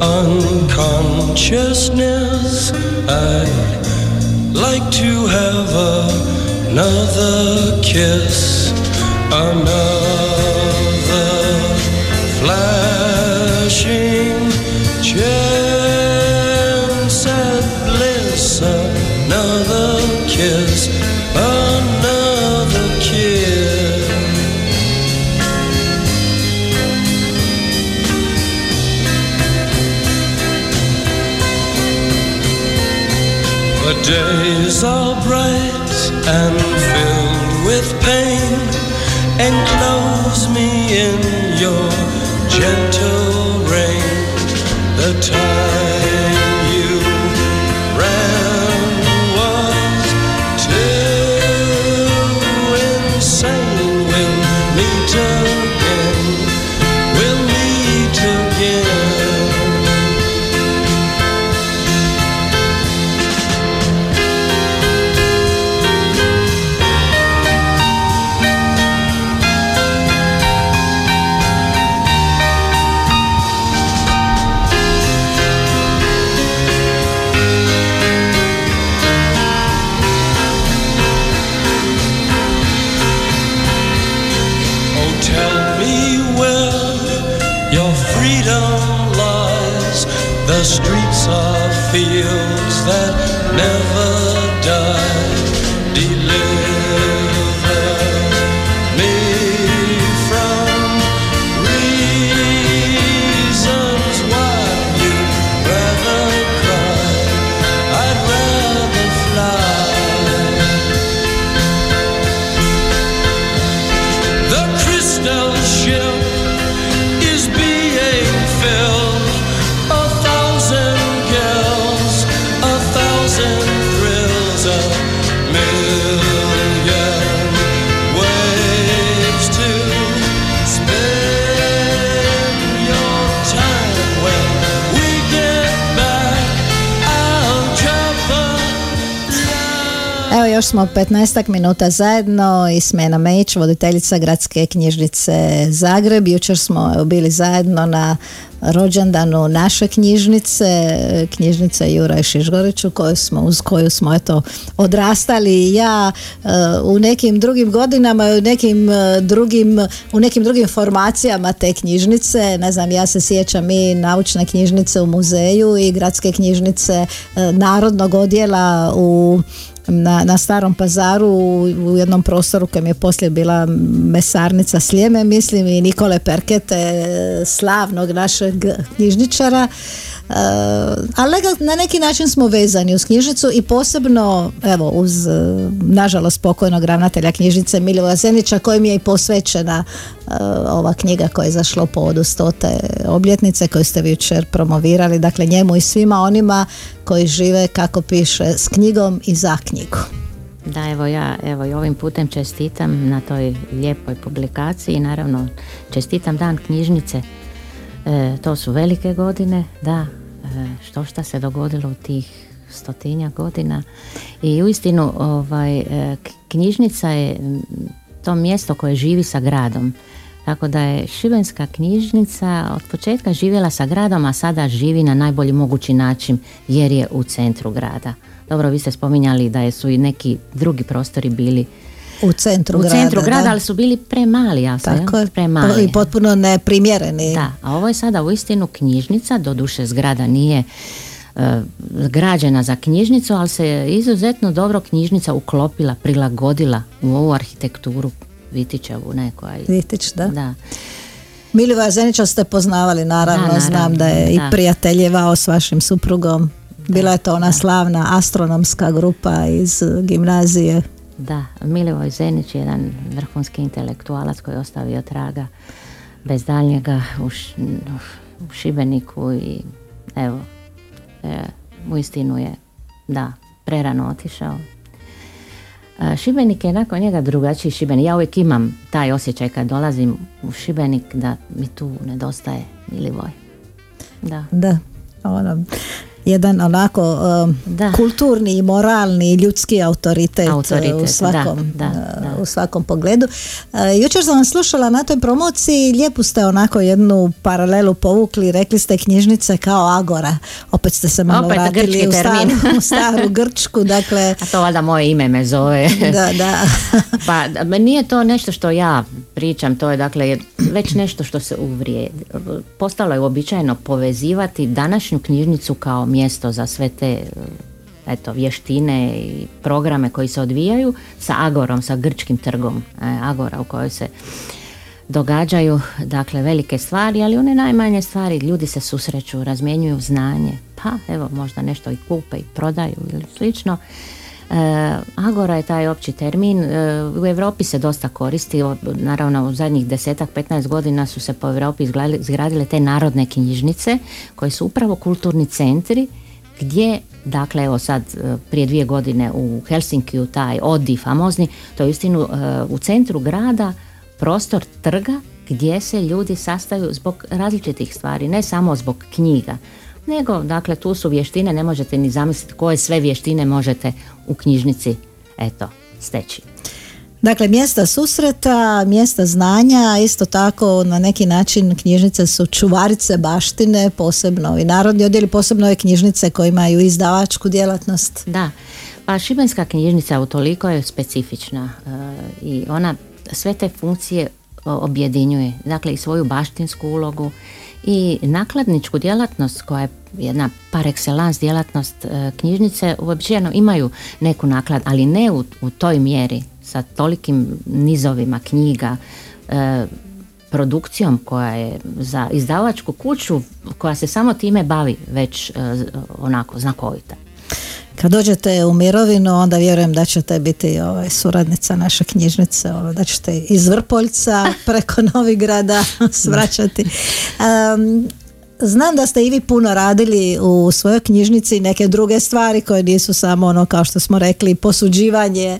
unconsciousness, I'd like to have another kiss, another flashing chance at bliss, another kiss, another kiss. The days are bright and filled with pain. Enclose me in your gentle fields that never die. Još smo 15 minuta zajedno i Smena Mejić, voditeljica gradske knjižnice Zagreb. Jučer smo bili zajedno na rođendanu naše knjižnice, knjižnice Juraj Šižgoriću koju smo, uz koju smo eto odrastali i ja e, u nekim drugim godinama i u nekim e, drugim u nekim drugim formacijama te knjižnice, ne znam ja se sjećam i naučne knjižnice u muzeju i gradske knjižnice e, narodnog odjela u na, na starom pazaru u, jednom prostoru kojem je poslije bila mesarnica Sljeme mislim i Nikole Perkete slavnog našeg knjižničara ali neka- na neki način smo vezani uz knjižnicu i posebno evo uz e, nažalost pokojnog ravnatelja knjižnice Milivoja Zenića kojem je i posvećena e, ova knjiga koja je zašla po povodu stote obljetnice koju ste vi jučer promovirali. Dakle njemu i svima onima koji žive kako piše s knjigom i za knjigu. Da, evo ja evo i ovim putem čestitam na toj lijepoj publikaciji. I naravno čestitam dan knjižnice. E, to su velike godine, da, što šta se dogodilo u tih stotinja godina i uistinu ovaj, e, knjižnica je to mjesto koje živi sa gradom. Tako da je Šibenska knjižnica od početka živjela sa gradom, a sada živi na najbolji mogući način jer je u centru grada. Dobro, vi ste spominjali da su i neki drugi prostori bili u centru u grada centru grada, da. ali su bili premali, jasno, tako je, premali. i potpuno neprimjereni Da, a ovo je sada uistinu knjižnica, doduše zgrada nije e, građena za knjižnicu, ali se je izuzetno dobro knjižnica uklopila, prilagodila u ovu arhitekturu Vitićevu neku. a i- Vitić, da. Da, Milivoja Zenića ste poznavali, naravno, Da, naravno, znam da je da. i prijateljevao s vašim suprugom. Bila je to ona slavna astronomska grupa iz uh, gimnazije. Da. Milivoj Zenić je jedan vrhunski intelektualac koji je ostavio traga bez daljnjega u, Š- u Šibeniku i evo, e, uistinu je, da, prerano otišao. E, Šibenik je nakon njega drugačiji Šibenik. Ja uvijek imam taj osjećaj kad dolazim u Šibenik da mi tu nedostaje Milivoj. Da. Da, ono, jedan onako um, Da. kulturni i moralni ljudski autoritet, Autoritet, uh, u svakom, da, da, uh, da. u svakom pogledu. Uh, jučer sam vas slušala na toj promociji, lijepu ste onako jednu paralelu povukli, rekli ste knjižnice kao Agora. Opet ste se malo Opet vratili u staru, u staru Grčku, dakle, A to valjda moje ime me zove. da, da. Pa da, nije to nešto što ja pričam, to je dakle već nešto što se uvrijedi. Postalo je uobičajeno povezivati današnju knjižnicu kao mjesto za sve te eto, vještine i programe koji se odvijaju sa Agorom, sa grčkim trgom e, Agora u kojoj se događaju dakle velike stvari, ali one najmanje stvari, ljudi se susreću, razmjenjuju znanje, pa evo možda nešto i kupe i prodaju ili slično. E, Agora je taj opći termin, e, u Europi se dosta koristi, naravno u zadnjih desetak, 15 godina su se po Europi izgradile, te narodne knjižnice koje su upravo kulturni centri gdje, dakle evo sad e, prije dvije godine u Helsinkiju taj Odi famozni, to je uistinu e, u centru grada prostor trga gdje se ljudi sastaju zbog različitih stvari, ne samo zbog knjiga, nego dakle tu su vještine, ne možete ni zamisliti koje sve vještine možete u knjižnici eto steći. Dakle, mjesta susreta, mjesta znanja, isto tako na neki način knjižnice su čuvarice baštine, posebno i narodni odjeli, posebno ove knjižnice koje imaju izdavačku djelatnost. Da, pa Šibenska knjižnica utoliko je specifična e, i ona sve te funkcije objedinjuje. Dakle i svoju baštinsku ulogu i nakladničku djelatnost koja je jedna par excellence djelatnost e, knjižnice uobičajeno imaju neku naklad, ali ne u, u toj mjeri sa tolikim nizovima knjiga, e, produkcijom koja je za izdavačku kuću koja se samo time bavi već e, onako znakovita. Kad dođete u mirovinu, onda vjerujem da ćete biti ovaj, suradnica naše knjižnice, ovaj, da ćete iz Vrpoljca preko Novigrada svraćati. Em, znam da ste i vi puno radili u svojoj knjižnici neke druge stvari koje nisu samo ono kao što smo rekli posuđivanje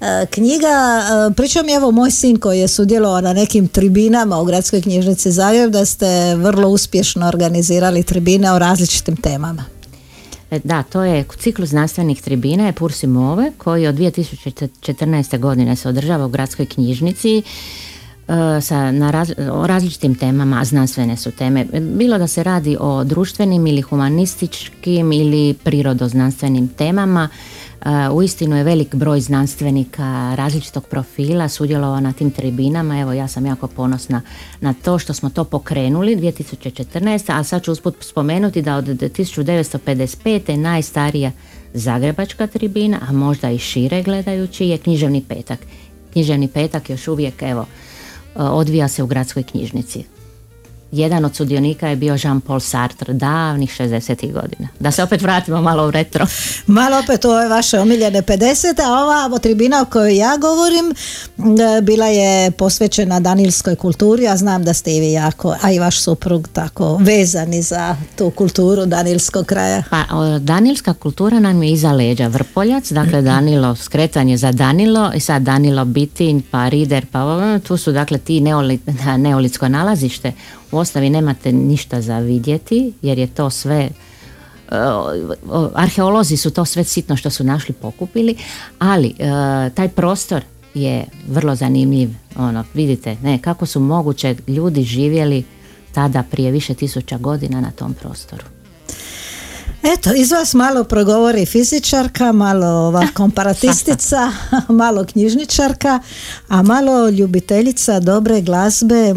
e, knjiga. E, pričam evo moj sin koji je sudjelovao na nekim tribinama u Gradskoj knjižnici Zagreb da ste vrlo uspješno organizirali tribine o različitim temama. E, Da, to je ciklus znanstvenih tribina je Pursi Move koji od 2014. godine se održava u gradskoj knjižnici e, sa, na raz- o različitim temama, znanstvene su teme. Bilo da se radi o društvenim ili humanističkim ili prirodoznanstvenim temama. E, Uistinu je velik broj znanstvenika različitog profila sudjelovao na tim tribinama. Evo ja sam jako ponosna na to što smo to pokrenuli 2014. A sad ću usput spomenuti da od 1955. je najstarija zagrebačka tribina, a možda i šire gledajući je književni petak. Književni petak još uvijek evo e, odvija se u gradskoj knjižnici. Jedan od sudionika je bio Jean-Paul Sartre davnih 60. godina. Da se opet vratimo malo u retro. Malo opet u ove vaše omiljene 50. a ova tribina o kojoj ja govorim e, bila je posvećena danilskoj kulturi, a znam da ste i vi jako, a i vaš suprug tako vezani za tu kulturu danilskog kraja. Pa danilska kultura nam je iza leđa. Vrpoljac, dakle Danilo, skretanje za Danilo i sad Danilo Bitinj, pa Rider, pa ovo, tu su dakle ti neoli, neolitsko nalazište. U osnovi nemate ništa za vidjeti jer je to sve e, arheolozi su to sve sitno što su našli pokupili, ali e, taj prostor je vrlo zanimljiv. Ono, vidite, ne, kako su moguće ljudi živjeli tada prije više tisuća godina na tom prostoru. Eto, iz vas malo progovori fizičarka, malo ova komparatistica, malo knjižničarka, a malo ljubiteljica dobre glazbe.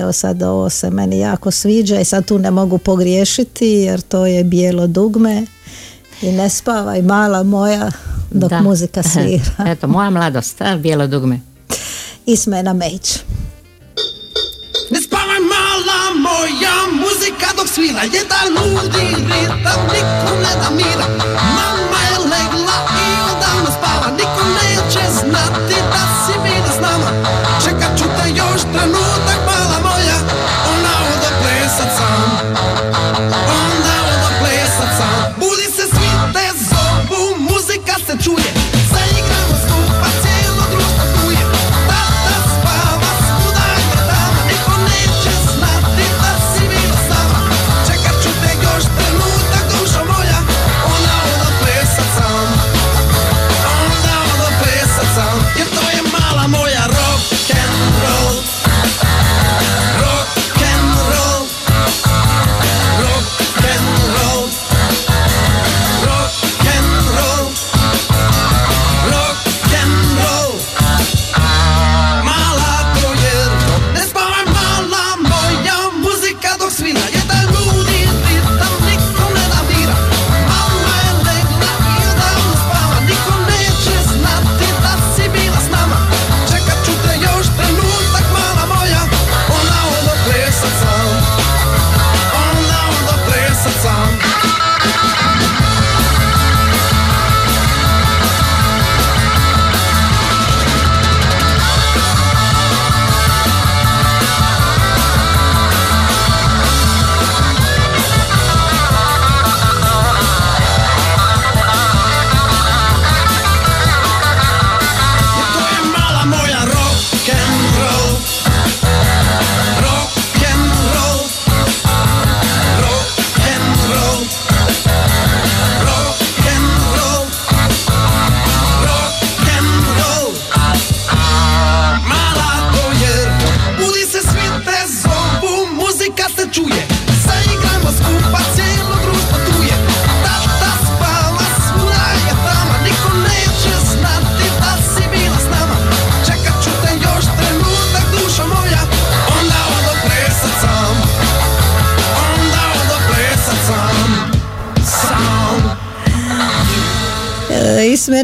Evo sad ovo se meni jako sviđa i sad tu ne mogu pogriješiti jer to je bijelo dugme i ne spavaj mala moja dok Da. muzika svira. Eto, moja mladost, a, bijelo dugme. Ismena Mejć. Muzika dok svira Jedan ludi ritam, niko ne da mira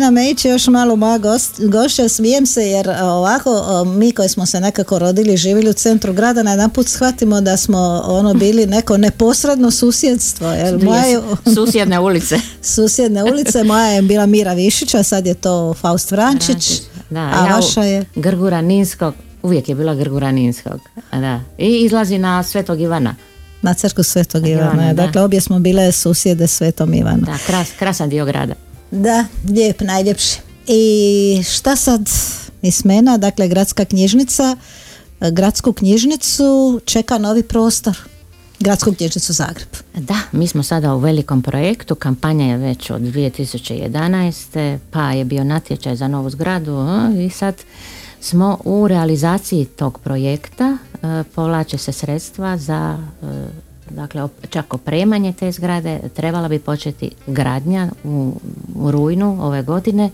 Smena Mejić, još malo moja gost, gošća, smijem se jer a, ovako a, mi koji smo se nekako rodili živjeli u centru grada, na jedan put shvatimo da smo ono bili neko neposredno susjedstvo. Jer moja je, Susjedne ulice. susjedne ulice, moja je bila Mira Višić, a sad je to Faust Vrančić, Da, a ja vaša je... Grgura Ninskog, uvijek je bila Grgura Ninskog. Da. I izlazi na Svetog Ivana. Na crku Svetog Ivana, Ivana. da. Dakle, obje smo bile susjede Svetom Ivanu. Da, kras, krasan dio grada. Da, lijep, najljepši. I šta sad Ismena, dakle gradska knjižnica, e, gradsku knjižnicu čeka novi prostor. Gradsku knjižnicu Zagreb. Da, mi smo sada u velikom projektu, kampanja je već od 2011. pa je bio natječaj za novu zgradu i sad smo u realizaciji tog projekta, e, povlače se sredstva za e, dakle čak opremanje te zgrade, trebala bi početi gradnja u, u rujnu ove godine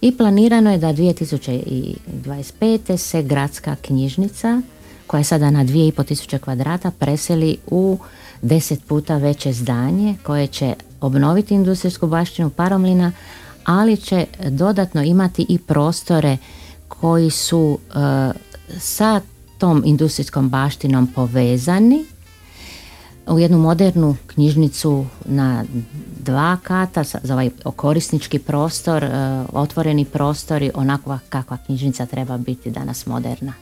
i planirano je da 2025. se gradska knjižnica koja je sada na 2,5 tisuće kvadrata preseli u deset puta veće zdanje koje će obnoviti industrijsku baštinu Paromlina, ali će dodatno imati i prostore koji su e, sa tom industrijskom baštinom povezani u jednu modernu knjižnicu na dva kata za ovaj korisnički prostor, e, otvoreni prostori, onakva kakva knjižnica treba biti danas moderna.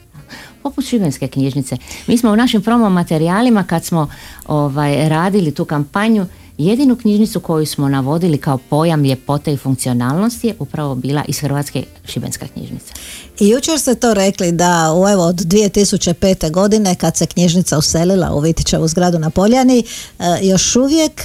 Poput šibenske knjižnice. Mi smo u našim promo materijalima kad smo ovaj, radili tu kampanju, jedinu knjižnicu koju smo navodili kao pojam ljepote i funkcionalnosti je upravo bila iz Hrvatske šibenska knjižnica. I jučer ste to rekli da u, evo, od 2005. godine kad se knjižnica uselila u Vitićevu zgradu na Poljani, e, još uvijek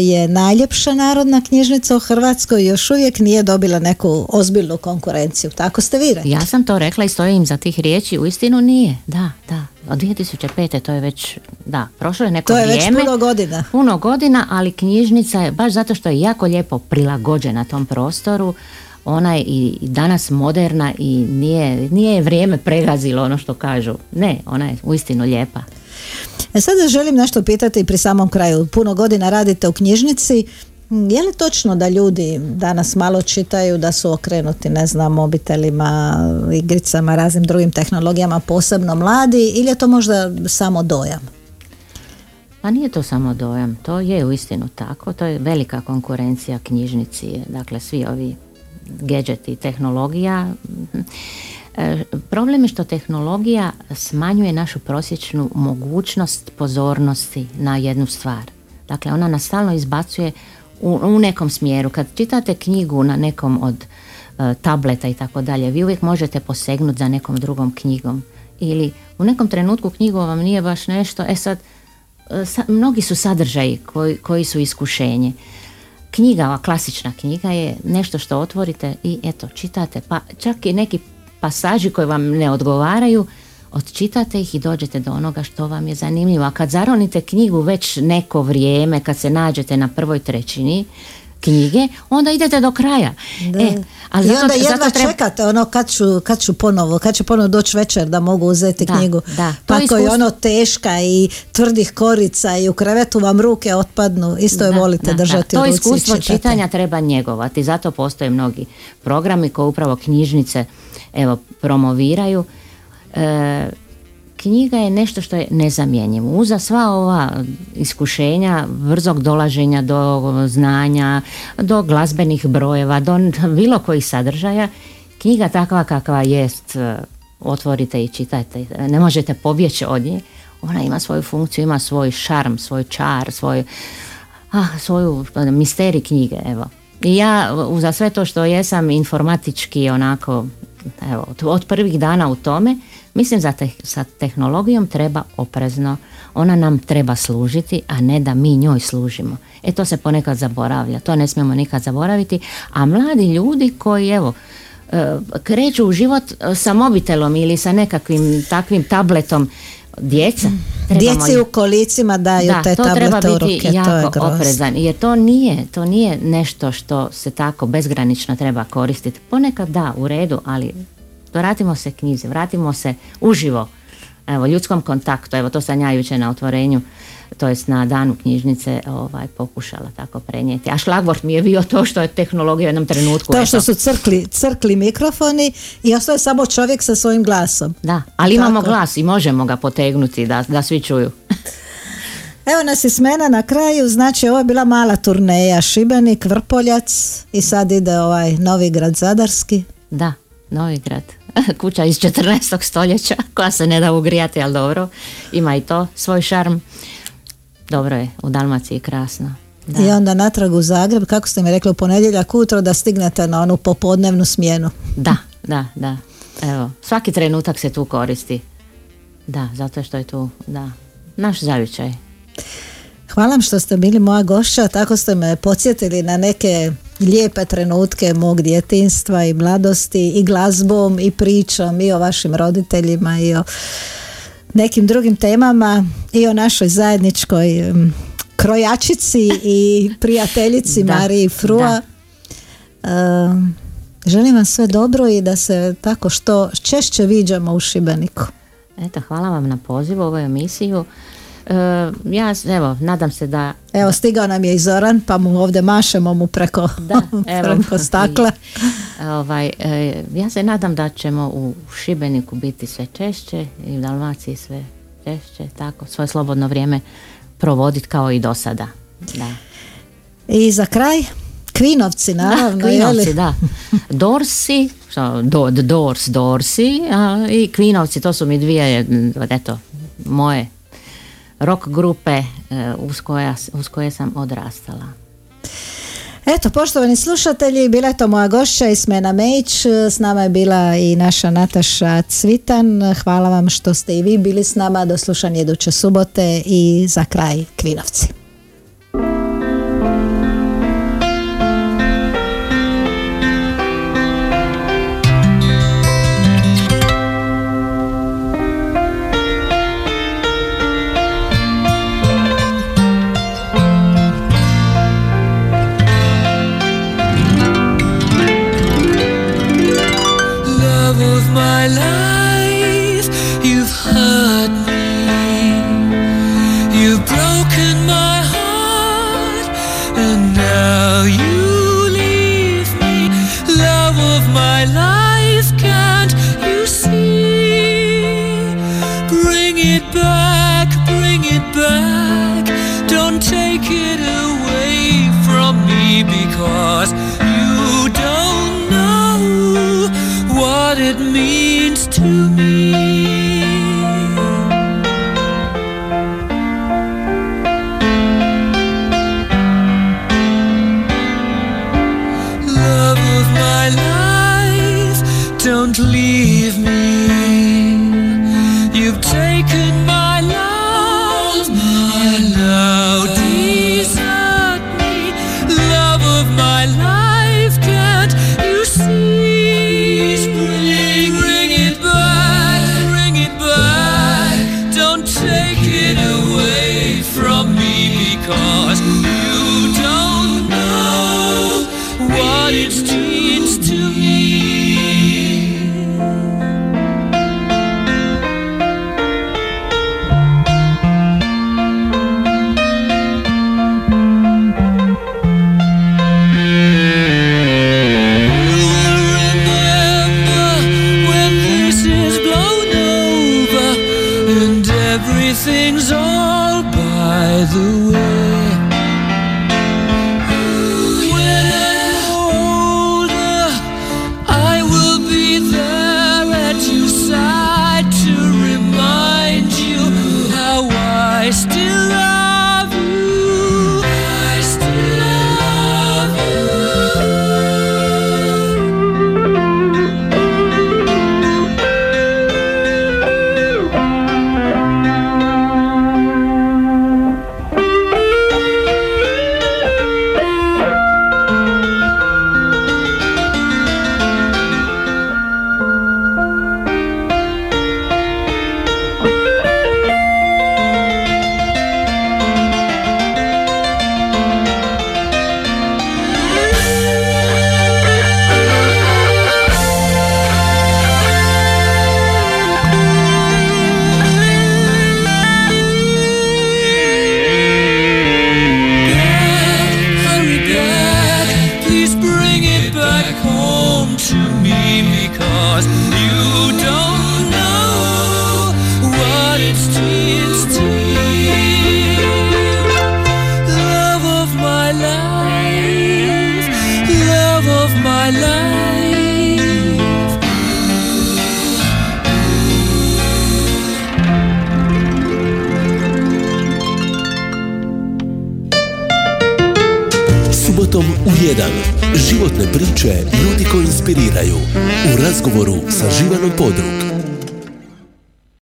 je najljepša narodna knjižnica u Hrvatskoj još uvijek nije dobila neku ozbiljnu konkurenciju. Tako ste vi rekli. Ja sam to rekla i stojim za tih riječi, uistinu nije. Da, da. Od 2005. to je već, da, prošlo je neko To je već vrijeme. puno godina. Puno godina, ali knjižnica je, baš zato što je jako lijepo prilagođena tom prostoru, ona je i danas moderna i nije, nije je vrijeme pregazilo ono što kažu. Ne, ona je uistinu lijepa. E sad želim nešto pitati pri samom kraju. Puno godina radite u knjižnici. Mm, Je li točno da ljudi danas malo čitaju, da su okrenuti, ne znam, mobitelima, igricama, raznim drugim tehnologijama, posebno mladi, ili je to možda samo dojam? Pa nije to samo dojam, to je uistinu tako, to je velika konkurencija knjižnici, dakle svi ovi gadgeti, tehnologija. E, problem je što tehnologija smanjuje našu prosječnu mogućnost pozornosti na jednu stvar. Dakle, ona nas stalno izbacuje u, u nekom smjeru. Kad čitate knjigu na nekom od e, tableta i tako dalje, vi uvijek možete posegnuti za nekom drugom knjigom. Ili u nekom trenutku knjigu vam nije baš nešto, e sad, e, sa- mnogi su sadržaji koji, koji su iskušenje. Knjiga, ova klasična knjiga je nešto što otvorite i eto, čitate, pa čak i neki pasaži koji vam ne odgovaraju, odčitate ih i dođete do onoga što vam je zanimljivo. A kad zaronite knjigu već neko vrijeme, kad se nađete na prvoj trećini knjige, onda idete do kraja. Da. E, ali I zato- onda jedva zato treba- čekate ono kad ću, kad ću ponovo, kad će ponovo doći večer da mogu uzeti Da, knjigu. da, to Pa ako je ono teška i tvrdih korica i u krevetu vam ruke otpadnu, isto je Da, volite da, držati da. u To ruci i iskustvo čitanja treba njegovati, zato postoje mnogi programi koji upravo knjižnice evo, promoviraju. E, knjiga je nešto što je nezamjenjivo. Uza sva ova iskušenja brzog dolaženja do znanja, do glazbenih brojeva, do bilo kojih sadržaja, knjiga takva kakva jest, e, otvorite i čitajte, ne možete pobjeći od nje, ona ima svoju funkciju, ima svoj šarm, svoj čar, svoj ah, svoju eh, misterij knjige, evo. I ja za sve to što jesam informatički onako, evo, od, prvih dana u tome, mislim da sa tehnologijom treba oprezno, ona nam treba služiti, a ne da mi njoj služimo. E to se ponekad zaboravlja, to ne smijemo nikad zaboraviti, a mladi ljudi koji evo, eh, kreću u život eh, sa mobitelom ili sa nekakvim takvim tabletom, djeca, trebamo Djeci u kolicima daju da, te to treba tablete u biti ruke, to je jako grozno. oprezan, jer to nije, to nije nešto što se tako bezgranično treba koristiti. Ponekad da, u redu, ali vratimo se knjizi, vratimo se uživo evo, ljudskom kontaktu. Evo, to sam ja jučer na otvorenju, to jest na danu knjižnice ovaj, pokušala tako prenijeti. A šlagvort mi je bio to što je tehnologija u jednom trenutku. To što su crkli, crkli mikrofoni i ostaje samo čovjek sa svojim glasom. Da, ali imamo Tako. glas i možemo ga potegnuti da, da svi čuju. Evo nas i smena na kraju, znači ovo je bila mala turneja Šibenik, Vrpoljac i sad ide ovaj Novi grad Zadarski. Da, Novigrad. Kuća iz 14. stoljeća koja se ne da ugrijati, ali dobro. Ima i to svoj šarm. Dobro je, u Dalmaciji krasno. Da. I onda natrag u Zagreb, kako ste mi rekli u ponedjeljak ujutro da stignete na onu popodnevnu smjenu. Da, da, da. Evo, svaki trenutak se tu koristi. Da, zato što je tu, da, naš zavičaj. Hvala vam što ste bili moja gošća, tako ste me podsjetili na neke lijepe trenutke mog djetinstva i mladosti i glazbom i pričom i o vašim roditeljima i o nekim drugim temama i o našoj zajedničkoj krojačici i prijateljici Da, Mariji Frua. Em, želim vam sve dobro i da se tako što češće viđamo u Šibeniku. Eto, hvala vam na pozivu u ovoj emisiju. E, ja, evo, nadam se da Evo stigao nam je i Zoran pa mu ovdje mašemo mu preko, Da, evo. preko stakla. Ovaj, e, ja se nadam da ćemo u Šibeniku biti sve češće i u Dalmaciji sve češće, tako, svoje slobodno vrijeme provoditi kao i do sada. Da. I za kraj, Kvinovci naravno. da? Kvinovci, da. Dorsi, do, the Doors, Dorsi a, i Kvinovci, to su mi dvije, eto, moje rock grupe e, uz, koja, uz koje sam odrastala. Eto, poštovani slušatelji, bila je to moja gošća Ismena Mejić, s nama je bila i naša Nataša Cvitan. Hvala vam što ste i vi bili s nama, do slušanja iduće subote i za kraj Kvinovci.